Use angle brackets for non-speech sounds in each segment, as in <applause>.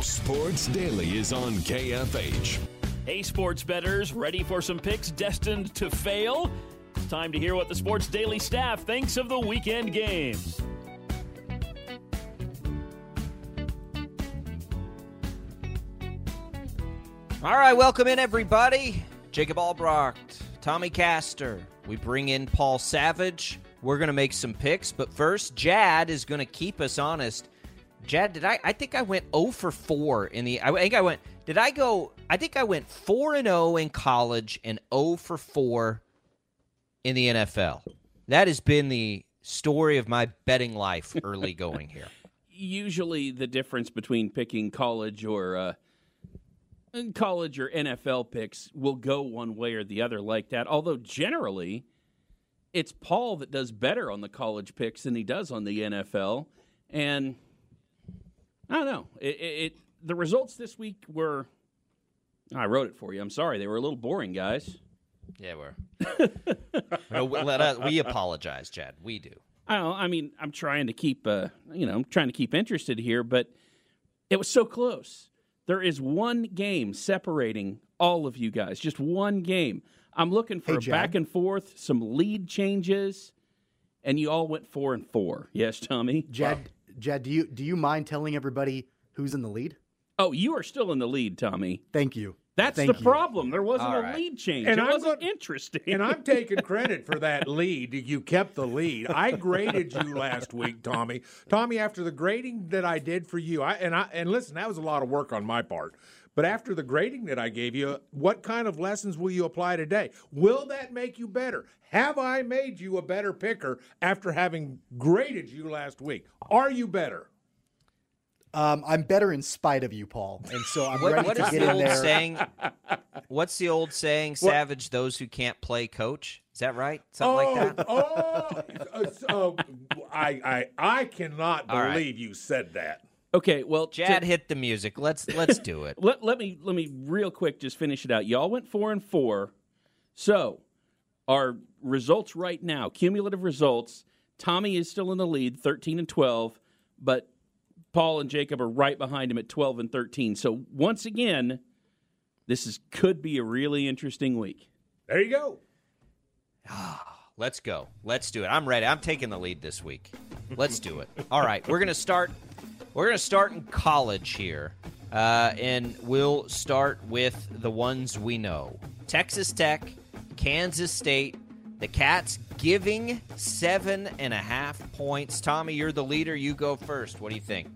Go! Sports Daily is on KFH. Hey, sports bettors, ready for some picks destined to fail? Time to hear what the Sports Daily staff thinks of the weekend games. All right, welcome in, everybody. Jacob Albrecht, Tommy Castor. We bring in Paul Savage. We're going to make some picks, but first, Jad is going to keep us honest. Jad, did I? I think I went 0 for 4 in the. I think I went. Did I go? I think I went 4 and 0 in college and 0 for 4 in the NFL. That has been the story of my betting life early going here. <laughs> Usually, the difference between picking college or uh, college or NFL picks will go one way or the other like that. Although generally, it's Paul that does better on the college picks than he does on the NFL, and I don't know. It, it, it the results this week were. I wrote it for you. I'm sorry, they were a little boring, guys. Yeah, we're. <laughs> no, we- let us, we apologize, Jad. We do. I don't. I mean, I'm trying to keep, uh, you know, I'm trying to keep interested here, but it was so close. There is one game separating all of you guys, just one game. I'm looking for Hey, a back and forth, some lead changes, and you all went four and four. Yes, Tommy. Jad, Jad, do you do you mind telling everybody who's in the lead? Oh, you are still in the lead, Tommy. Thank you. That's Thank the you. problem. There wasn't All a lead change. And it I'm wasn't gonna- interesting. And I'm taking credit for that <laughs> lead. You kept the lead. I graded you <laughs> last week, Tommy. Tommy, after the grading that I did for you, I and I and listen, that was a lot of work on my part. But after the grading that I gave you, what kind of lessons will you apply today? Will that make you better? Have I made you a better picker after having graded you last week? Are you better? Um, I'm better in spite of you, Paul, and so I'm What, ready what to is get the in old there. saying? <laughs> What's the old saying? Savage those who can't play coach. Is that right? Something oh, like that. oh, uh, so, I, I, I cannot <laughs> All right. believe you said that. Okay, well, to- hit the music. Let's let's do it. <laughs> let, let me let me real quick just finish it out. Y'all went four and four. So our results right now, cumulative results, Tommy is still in the lead, thirteen and twelve, but Paul and Jacob are right behind him at twelve and thirteen. So once again, this is could be a really interesting week. There you go. Ah, let's go. Let's do it. I'm ready. I'm taking the lead this week. Let's do it. All right, we're gonna start. We're gonna start in college here, uh, and we'll start with the ones we know: Texas Tech, Kansas State. The Cats giving seven and a half points. Tommy, you're the leader. You go first. What do you think?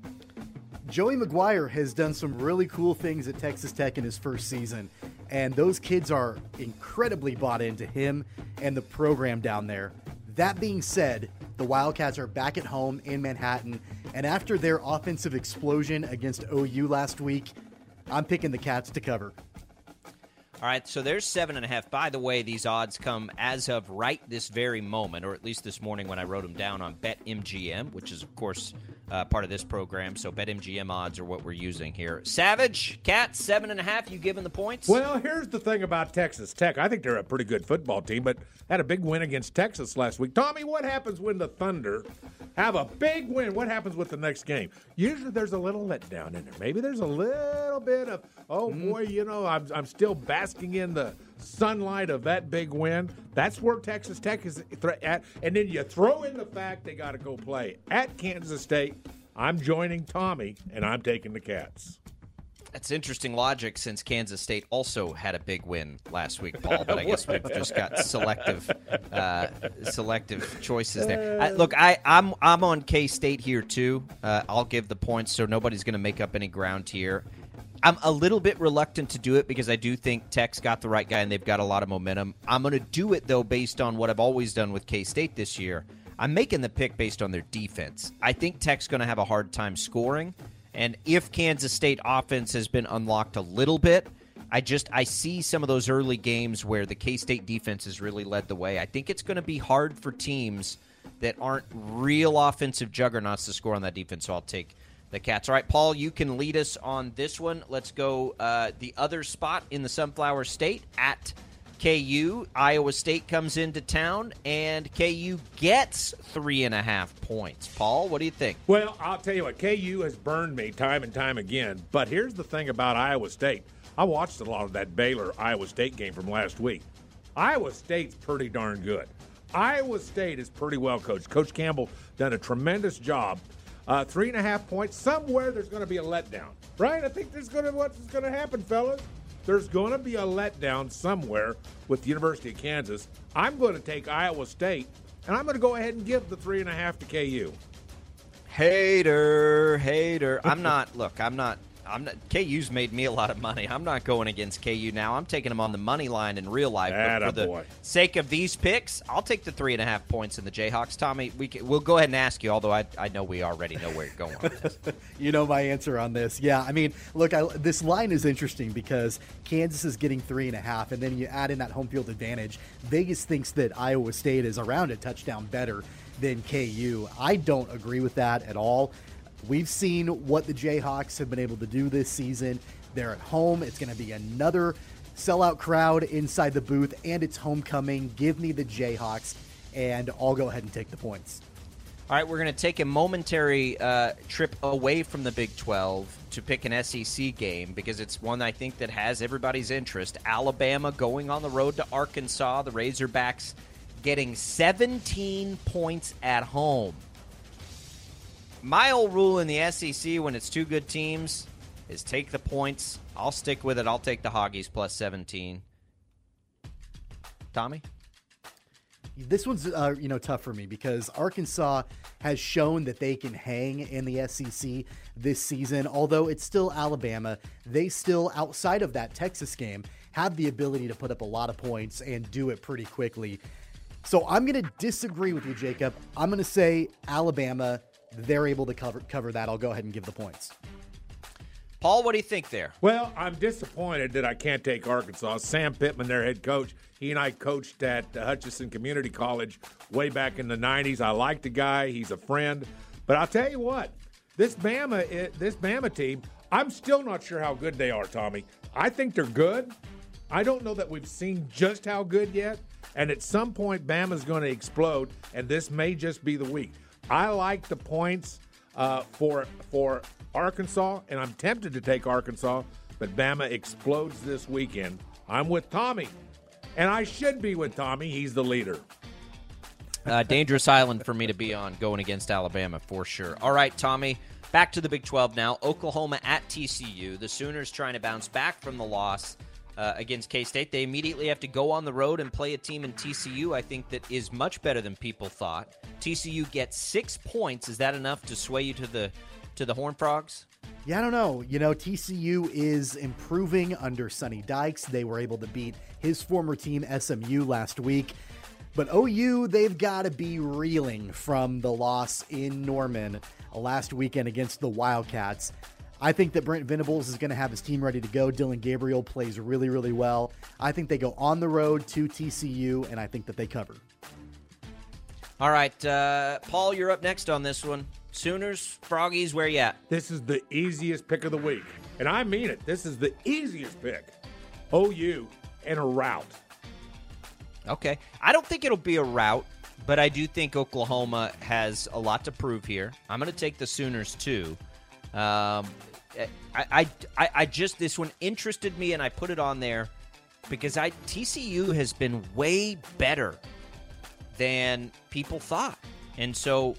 Joey McGuire has done some really cool things at Texas Tech in his first season, and those kids are incredibly bought into him and the program down there. That being said, the Wildcats are back at home in Manhattan, and after their offensive explosion against OU last week, I'm picking the Cats to cover. All right, so there's seven and a half. By the way, these odds come as of right this very moment, or at least this morning when I wrote them down on BetMGM, which is, of course, uh, part of this program. So BetMGM odds are what we're using here. Savage, Cat, seven and a half. You giving the points? Well, here's the thing about Texas Tech. I think they're a pretty good football team, but had a big win against Texas last week. Tommy, what happens when the Thunder have a big win? What happens with the next game? Usually there's a little letdown in there. Maybe there's a little bit of, oh boy, you know, I'm, I'm still basking basking in the sunlight of that big win. That's where Texas Tech is at. And then you throw in the fact they got to go play at Kansas State. I'm joining Tommy, and I'm taking the Cats. That's interesting logic since Kansas State also had a big win last week, Paul. But I <laughs> guess we've just got selective, uh, selective choices there. I, look, I, I'm I'm on K State here too. Uh, I'll give the points, so nobody's going to make up any ground here. I'm a little bit reluctant to do it because I do think Tech's got the right guy and they've got a lot of momentum. I'm going to do it though based on what I've always done with K State this year. I'm making the pick based on their defense. I think Tech's going to have a hard time scoring. And if Kansas State offense has been unlocked a little bit, I just I see some of those early games where the K State defense has really led the way. I think it's going to be hard for teams that aren't real offensive juggernauts to score on that defense. So I'll take the Cats. All right, Paul, you can lead us on this one. Let's go uh, the other spot in the Sunflower State at KU. Iowa State comes into town, and KU gets three and a half points. Paul, what do you think? Well, I'll tell you what, KU has burned me time and time again. But here's the thing about Iowa State. I watched a lot of that Baylor Iowa State game from last week. Iowa State's pretty darn good. Iowa State is pretty well coached. Coach Campbell done a tremendous job. Uh, three and a half points. Somewhere there's going to be a letdown, right? I think there's going to what's going to happen, fellas there's going to be a letdown somewhere with the University of Kansas. I'm going to take Iowa State, and I'm going to go ahead and give the three and a half to KU. Hater, hater. I'm not. <laughs> Look, I'm not I'm not, KU's made me a lot of money. I'm not going against KU now. I'm taking them on the money line in real life. But for the boy. sake of these picks, I'll take the three and a half points in the Jayhawks. Tommy, we can, we'll go ahead and ask you. Although I, I know we already know where you're going. On this. <laughs> you know my answer on this. Yeah, I mean, look, I, this line is interesting because Kansas is getting three and a half, and then you add in that home field advantage. Vegas thinks that Iowa State is around a touchdown better than KU. I don't agree with that at all. We've seen what the Jayhawks have been able to do this season. They're at home. It's going to be another sellout crowd inside the booth, and it's homecoming. Give me the Jayhawks, and I'll go ahead and take the points. All right, we're going to take a momentary uh, trip away from the Big 12 to pick an SEC game because it's one I think that has everybody's interest. Alabama going on the road to Arkansas. The Razorbacks getting 17 points at home my old rule in the SEC when it's two good teams is take the points. I'll stick with it. I'll take the Hoggies plus 17. Tommy? This one's uh, you know tough for me because Arkansas has shown that they can hang in the SEC this season. Although it's still Alabama, they still outside of that Texas game have the ability to put up a lot of points and do it pretty quickly. So I'm going to disagree with you, Jacob. I'm going to say Alabama they're able to cover cover that, I'll go ahead and give the points. Paul, what do you think there? Well, I'm disappointed that I can't take Arkansas. Sam Pittman, their head coach, he and I coached at Hutchinson Community College way back in the 90s. I like the guy, he's a friend. But I'll tell you what, this Bama, eh, this Bama team, I'm still not sure how good they are, Tommy. I think they're good. I don't know that we've seen just how good yet. And at some point, Bama's going to explode, and this may just be the week. I like the points uh, for for Arkansas, and I'm tempted to take Arkansas, but Bama explodes this weekend. I'm with Tommy, and I should be with Tommy. He's the leader. Uh, dangerous island for me to be on going against Alabama for sure. All right, Tommy, back to the Big 12 now. Oklahoma at TCU. The Sooners trying to bounce back from the loss uh, against K State. They immediately have to go on the road and play a team in TCU, I think, that is much better than people thought. TCU gets six points. Is that enough to sway you to the to the Horn Frogs? Yeah, I don't know. You know, TCU is improving under Sonny Dykes. They were able to beat his former team, SMU, last week. But OU, they've got to be reeling from the loss in Norman last weekend against the Wildcats. I think that Brent Venables is going to have his team ready to go. Dillon Gabriel plays really, really well. I think they go on the road to TCU, and I think that they cover. All right, uh, Paul, you're up next on this one. Sooners, Froggies, where you at? This is the easiest pick of the week, and I mean it. This is the easiest pick. OU and a rout. Okay, I don't think it'll be a rout, but I do think Oklahoma has a lot to prove here. I'm going to take the Sooners too. Um, I, I, I, I just this one interested me, and I put it on there because I TCU has been way better than people thought, and so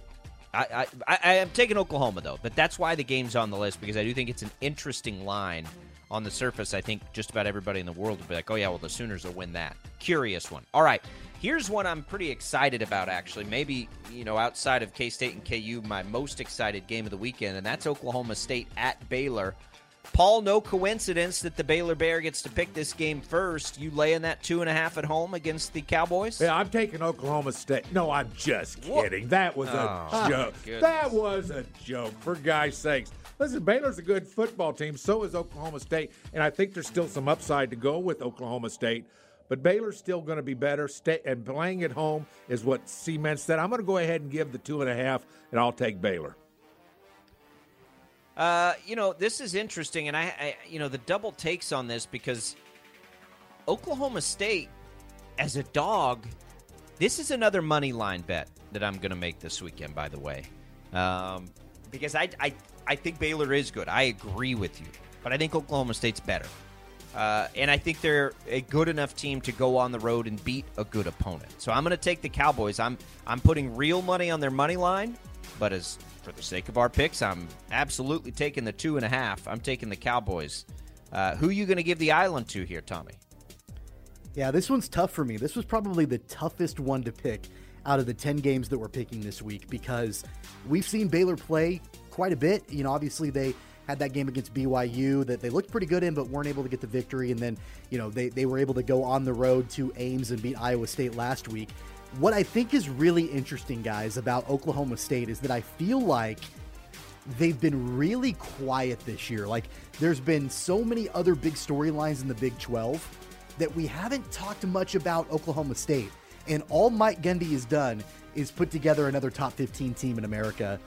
I, I, I am taking Oklahoma though, but that's why the game's on the list because I do think it's an interesting line. On the surface, I think just about everybody in the world would be like, "Oh yeah, well the Sooners will win that." Curious one. All right, here's one I'm pretty excited about. Actually, maybe you know outside of K State and KU, my most excited game of the weekend, and that's Oklahoma State at Baylor. Paul, no coincidence that the Baylor Bear gets to pick this game first. You laying that two and a half at home against the Cowboys? Yeah, I'm taking Oklahoma State. No, I'm just kidding. What? That was a oh, joke. That was a joke, for guys' sakes. Listen, Baylor's a good football team. So is Oklahoma State. And I think there's still some upside to go with Oklahoma State. But Baylor's still going to be better. Stay, and playing at home is what cements that. I'm going to go ahead and give the two and a half, and I'll take Baylor. Uh, you know, this is interesting, and I, I, you know, the double takes on this because Oklahoma State, as a dog, this is another money line bet that I'm going to make this weekend. By the way, um, because I, I, I think Baylor is good. I agree with you, but I think Oklahoma State's better, uh, and I think they're a good enough team to go on the road and beat a good opponent. So I'm going to take the Cowboys. I'm, I'm putting real money on their money line, but as for the sake of our picks, I'm absolutely taking the two and a half. I'm taking the Cowboys. Uh, who are you going to give the island to here, Tommy? Yeah, this one's tough for me. This was probably the toughest one to pick out of the 10 games that we're picking this week because we've seen Baylor play quite a bit. You know, obviously they had that game against BYU that they looked pretty good in, but weren't able to get the victory. And then, you know, they, they were able to go on the road to Ames and beat Iowa State last week. What I think is really interesting, guys, about Oklahoma State is that I feel like they've been really quiet this year. Like, there's been so many other big storylines in the Big 12 that we haven't talked much about Oklahoma State. And all Mike Gundy has done is put together another top 15 team in America.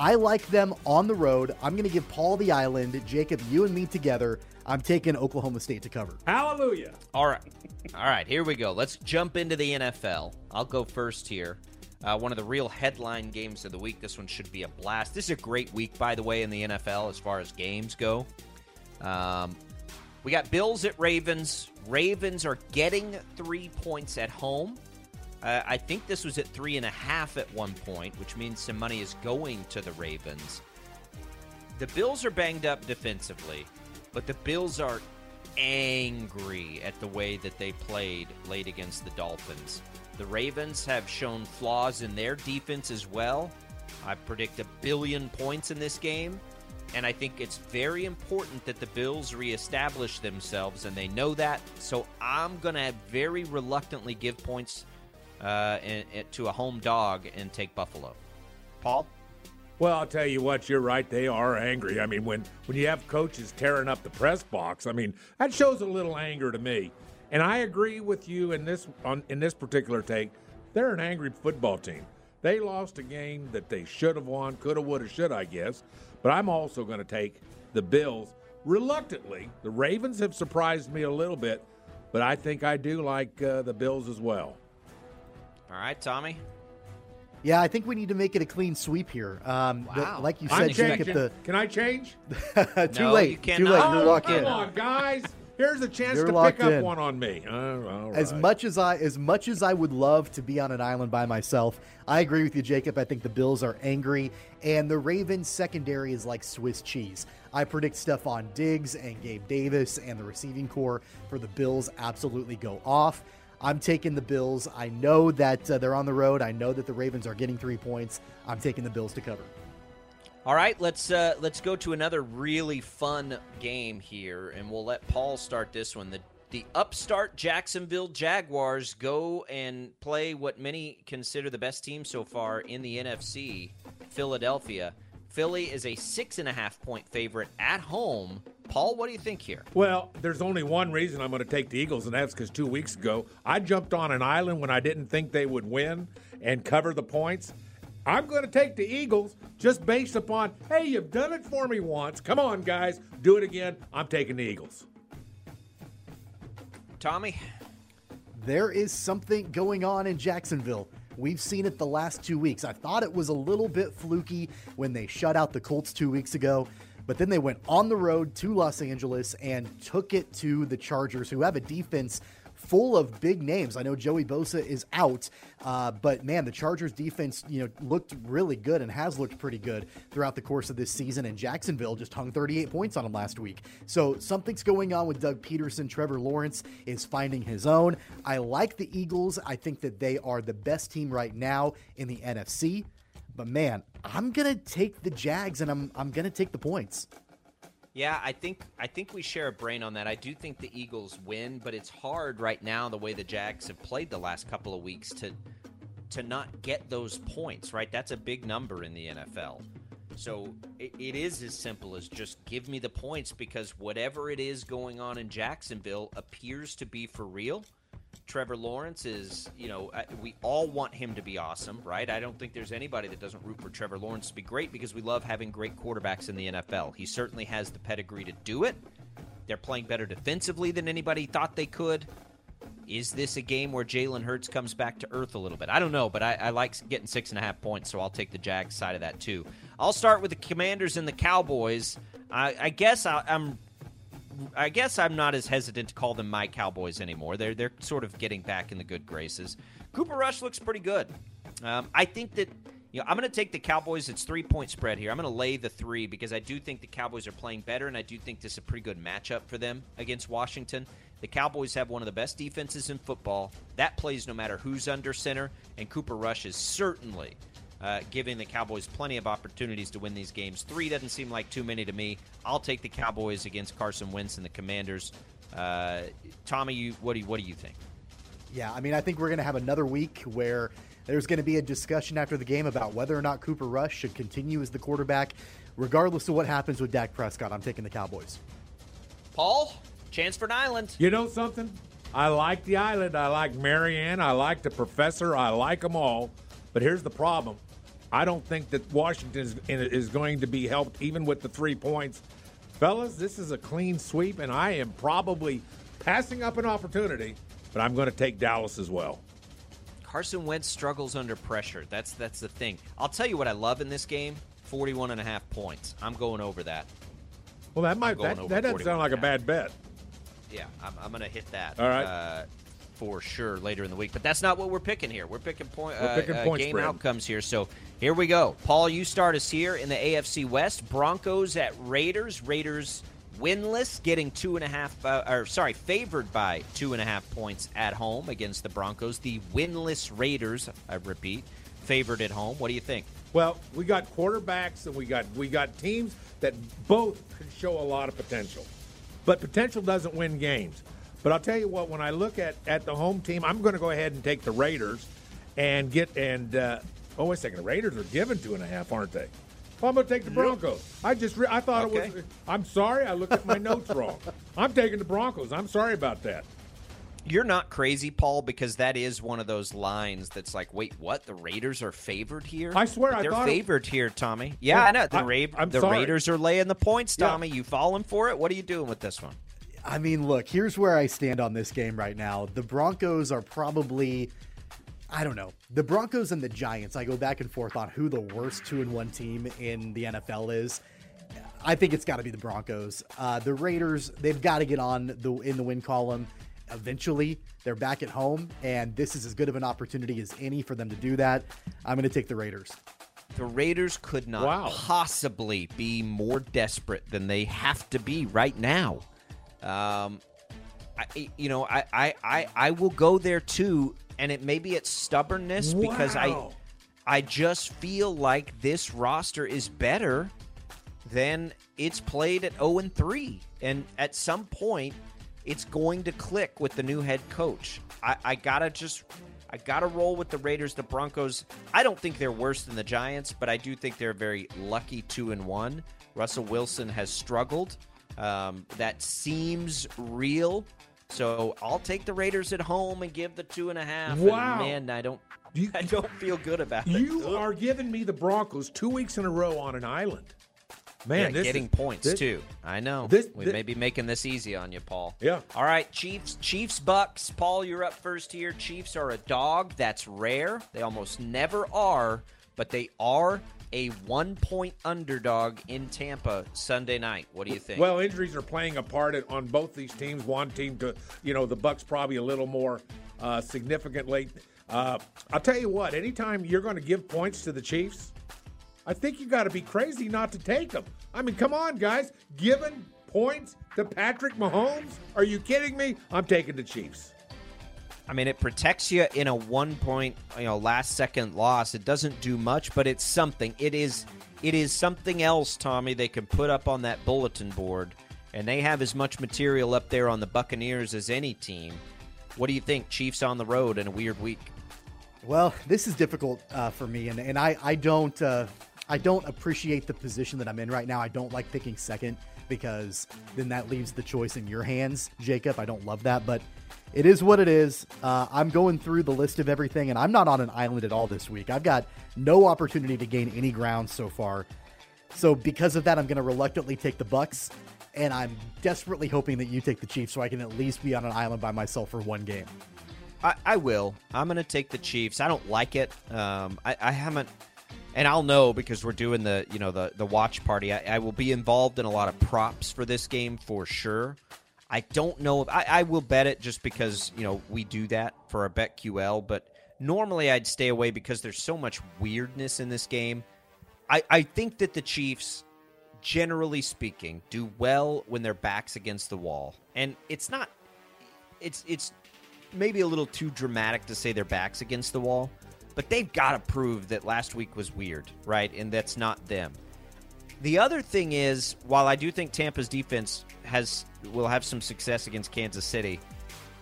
I like them on the road. I'm going to give Paul the island, Jacob, you and me together. I'm taking Oklahoma State to cover. Hallelujah. All right. All right, here we go. Let's jump into the NFL. I'll go first here. Uh, one of the real headline games of the week. This one should be a blast. This is a great week, by the way, in the NFL as far as games go. Um, we got Bills at Ravens. Ravens are getting three points at home. Uh, I think this was at three and a half at one point, which means some money is going to the Ravens. The Bills are banged up defensively. But the Bills are angry at the way that they played late against the Dolphins. The Ravens have shown flaws in their defense as well. I predict a billion points in this game. And I think it's very important that the Bills reestablish themselves, and they know that. So I'm going to very reluctantly give points uh, in, in, to a home dog and take Buffalo. Paul? Well, I'll tell you what, you're right. They are angry. I mean, when, when you have coaches tearing up the press box, I mean, that shows a little anger to me. And I agree with you in this on in this particular take. They're an angry football team. They lost a game that they should have won, could have, would have, should, I guess. But I'm also going to take the Bills reluctantly. The Ravens have surprised me a little bit, but I think I do like uh, the Bills as well. All right, Tommy. Yeah, I think we need to make it a clean sweep here. Um, wow. The, like you said, Jacob, the can I change? <laughs> too no, late. Too late. Oh, You're locked come in. Come on, guys. Here's a chance You're to pick up in. one on me. Uh, as much as I, as much as I would love to be on an island by myself, I agree with you, Jacob. I think the Bills are angry, and the Ravens secondary is like Swiss cheese. I predict Stefon Diggs and Gabe Davis and the receiving corps for the Bills absolutely go off. I'm taking the Bills. I know that uh, they're on the road. I know that the Ravens are getting three points. I'm taking the Bills to cover. All right, let's uh, let's go to another really fun game here, and we'll let Paul start this one. The the upstart Jacksonville Jaguars go and play what many consider the best team so far in the NFC, Philadelphia. Philly is a six and a half point favorite at home. Paul, what do you think here? Well, there's only one reason I'm going to take the Eagles, and that's because two weeks ago I jumped on an island when I didn't think they would win and cover the points. I'm going to take the Eagles just based upon, hey, you've done it for me once. Come on, guys, do it again. I'm taking the Eagles. Tommy? There is something going on in Jacksonville. We've seen it the last two weeks. I thought it was a little bit fluky when they shut out the Colts two weeks ago, But then they went on the road to Los Angeles and took it to the Chargers, who have a defense full of big names. I know Joey Bosa is out, uh, but man, the Chargers defense, you know, looked really good and has looked pretty good throughout the course of this season. And Jacksonville just hung 38 points on them last week. So something's going on with Doug Pederson. Trevor Lawrence is finding his own. I like the Eagles. I think that they are the best team right now in the NFC. But man, I'm gonna take the Jags and I'm I'm gonna take the points. Yeah, I think I think we share a brain on that. I do think the Eagles win, but it's hard right now the way the Jags have played the last couple of weeks to to not get those points, right? That's a big number in the NFL. So it, it is as simple as just give me the points because whatever it is going on in Jacksonville appears to be for real. Trevor Lawrence is, you know, we all want him to be awesome, right? I don't think there's anybody that doesn't root for Trevor Lawrence to be great because we love having great quarterbacks in the NFL. He certainly has the pedigree to do it. They're playing better defensively than anybody thought they could. Is this a game where Jalen Hurts comes back to earth a little bit? I don't know, but I, I like getting six and a half points, so I'll take the Jags side of that too. I'll start with the Commanders and the Cowboys. I, I guess I, I'm I guess I'm not as hesitant to call them my Cowboys anymore. They're they're sort of getting back in the good graces. Cooper Rush looks pretty good. Um, I think that you know I'm going to take the Cowboys. It's three point spread here. I'm going to lay the three because I do think the Cowboys are playing better, and I do think this is a pretty good matchup for them against Washington. The Cowboys have one of the best defenses in football. That plays no matter who's under center, and Cooper Rush is certainly uh, giving the Cowboys plenty of opportunities to win these games. Three doesn't seem like too many to me. I'll take the Cowboys against Carson Wentz and the Commanders. Uh, Tommy, you, what do you, what do you think? Yeah, I mean, I think we're going to have another week where there's going to be a discussion after the game about whether or not Cooper Rush should continue as the quarterback, regardless of what happens with Dak Prescott. I'm taking the Cowboys. Paul, chance for an island. You know something? I like the island. I like Mary Ann. I like the professor. I like them all. But here's the problem I don't think that Washington is, is going to be helped even with the three points. Fellas, this is a clean sweep, and I am probably passing up an opportunity, but I'm going to take Dallas as well. Carson Wentz struggles under pressure. That's that's the thing. I'll tell you what I love in this game: 41 and a half points. I'm going over that. Well, that might that, that doesn't sound like a bad bet. Yeah, I'm, I'm going to hit that. All right. Uh, for sure later in the week. But that's not what we're picking here. We're picking point, we're picking uh, game spread. outcomes here. So here we go. Paul, you start us here in the AFC West. Broncos at Raiders. Raiders winless, getting two and a half, uh, or sorry, favored by two and a half points at home against the Broncos. The winless Raiders, I repeat, favored at home. What do you think? Well, we got quarterbacks and we got we got teams that both can show a lot of potential, but potential doesn't win games. But I'll tell you what, when I look at, at the home team, I'm going to go ahead and take the Raiders and get and uh, oh wait a second, the Raiders are given two and a half, aren't they? Well, I'm going to take the Broncos. I just re- I thought okay. it was. I'm sorry, I looked at my <laughs> notes wrong. I'm taking the Broncos. I'm sorry about that. You're not crazy, Paul, because that is one of those lines that's like, wait, what? The Raiders are favored here? I swear, but I they're favored it... here, Tommy. Yeah, I know. The, Ra- the Raiders are laying the points, Tommy. Yeah. You falling for it? What are you doing with this one? I mean, look, here's where I stand on this game right now. The Broncos are probably I don't know. The Broncos and the Giants, I go back and forth on who the worst 2 and 1 team in the NFL is. I think it's got to be the Broncos. Uh, the Raiders, they've got to get on the in the win column eventually. They're back at home, and this is as good of an opportunity as any for them to do that. I'm going to take the Raiders. The Raiders could not wow. possibly be more desperate than they have to be right now. Um, I, you know, I, I, I, I will go there too, and it maybe it's stubbornness wow. because I, I just feel like this roster is better than it's played at 0 and 3, and at some point, it's going to click with the new head coach. I, I gotta just. I got to roll with the Raiders. The Broncos, I don't think they're worse than the Giants, but I do think they're very lucky 2 and 1. Russell Wilson has struggled. Um, that seems real. So I'll take the Raiders at home and give the two and a half. Wow, and man, I don't, you, <laughs> I don't feel good about you it. You are giving me the Broncos two weeks in a row on an island. Man, yeah, getting is, points this, too. I know. This, we this, may be making this easy on you, Paul. Yeah. All right, Chiefs, Chiefs, Bucks. Paul, you're up first here. Chiefs are a dog. That's rare. They almost never are, but they are a one point underdog in Tampa Sunday night. What do you think? Well, injuries are playing a part on both these teams. One team to, you know, the Bucks probably a little more uh, significantly. Uh, I'll tell you what. Anytime you're going to give points to the Chiefs, I think you got to be crazy not to take them. I mean, come on, guys. Giving points to Patrick Mahomes? Are you kidding me? I'm taking the Chiefs. I mean, it protects you in a one point, you know, last second loss. It doesn't do much, but it's something. It is, it is something else, Tommy. They can put up on that bulletin board, and they have as much material up there on the Buccaneers as any team. What do you think, Chiefs on the road in a weird week? Well, this is difficult uh, for me, and, and I I don't uh, I don't appreciate the position that I'm in right now. I don't like picking second because then that leaves the choice in your hands, Jacob. I don't love that, but it is what it is. Uh, I'm going through the list of everything, and I'm not on an island at all this week. I've got no opportunity to gain any ground so far. So because of that, I'm going to reluctantly take the Bucks, and I'm desperately hoping that you take the Chiefs so I can at least be on an island by myself for one game. I, I will. I'm going to take the Chiefs. I don't like it. Um, I, I haven't, and I'll know because we're doing the you know the the watch party. I, I will be involved in a lot of props for this game for sure. I don't know if I, I will bet it just because you know we do that for our BetQL, but normally I'd stay away because there's so much weirdness in this game. I, I think that the Chiefs, generally speaking, do well when their backs against the wall, and it's not. It's it's maybe a little too dramatic to say their backs against the wall, but they've got to prove that last week was weird, right? And that's not them. The other thing is, while I do think Tampa's defense has will have some success against Kansas City,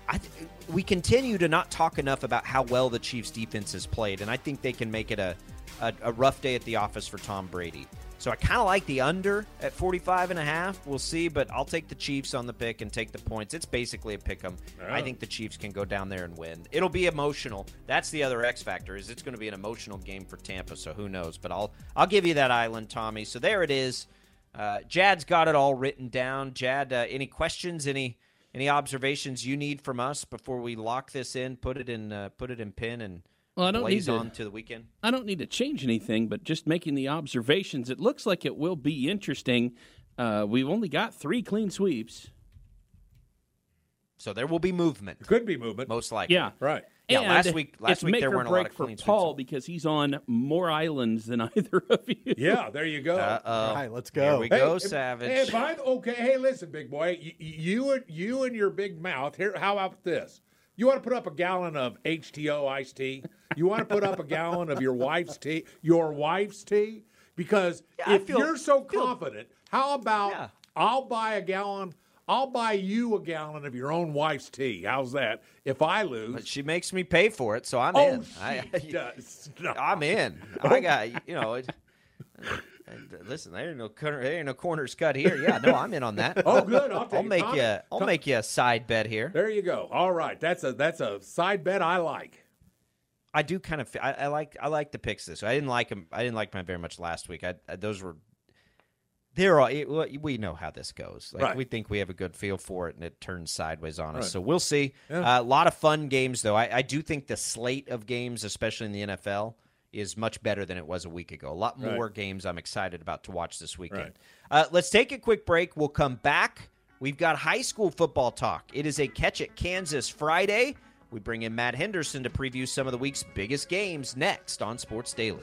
I th- we continue to not talk enough about how well the Chiefs' defense has played, and I think they can make it a, a, a rough day at the office for Tom Brady. So I kind of like the under at 45 and a half. We'll see, but I'll take the Chiefs on the pick and take the points. It's basically a pick 'em. Yeah. I think the Chiefs can go down there and win. It'll be emotional. That's the other X factor is it's going to be an emotional game for Tampa, so who knows, but I'll I'll give you that island, Tommy. So there it is. Uh, Jad's got it all written down. Jad, uh, any questions, any any observations you need from us before we lock this in, put it in uh, put it in pin and Well, I don't need blaze to- on to the weekend? I don't need to change anything, but just making the observations. It looks like it will be interesting. Uh, we've only got three clean sweeps. So there will be movement. Could be movement. Most likely. Yeah, right. Yeah, And last week last week there weren't a lot of for clean sweeps. Paul because he's on more islands than <laughs> either of you. Yeah, there you go. Uh-oh. All right, let's Here go. we Hey, go, hey, Savage. Hey, by okay, hey, listen, big boy. You, you and you and your big mouth. Here, how about this? You want to put up a gallon of HTO iced tea? You want to put up a gallon of your wife's tea? Your wife's tea? Because Yeah, if feel- you're so feel- confident, how about Yeah. I'll buy a gallon? I'll buy you a gallon of your own wife's tea. How's that? If I lose, But she makes me pay for it, so I'm oh, in. I, she does. No. I'm in. <laughs> Oh. I got you know. It, listen, there ain't no corner, there ain't no corners cut here. Yeah, no, I'm in on that. <laughs> Oh, good. I'll I'll make you. I'll make you a side bet here. There you go. All right, that's a that's a side bet I like. I do kind of. I, I like. I like the picks this. I didn't like them. I didn't like mine very much last week. I, I those were. They're all. It, we know how this goes. Like Right. we think we have a good feel for it, and it turns sideways on us. Right. So we'll see. Yeah. Uh, a lot of fun games, though. I, I do think the slate of games, especially in the NFL, is much better than it was a week ago. A lot Right. more games I'm excited about to watch this weekend. Right. Uh, let's take a quick break. We'll come back. We've got high school football talk. It is a catch at Kansas Friday. We bring in Matt Henderson to preview some of the week's biggest games next on Sports Daily.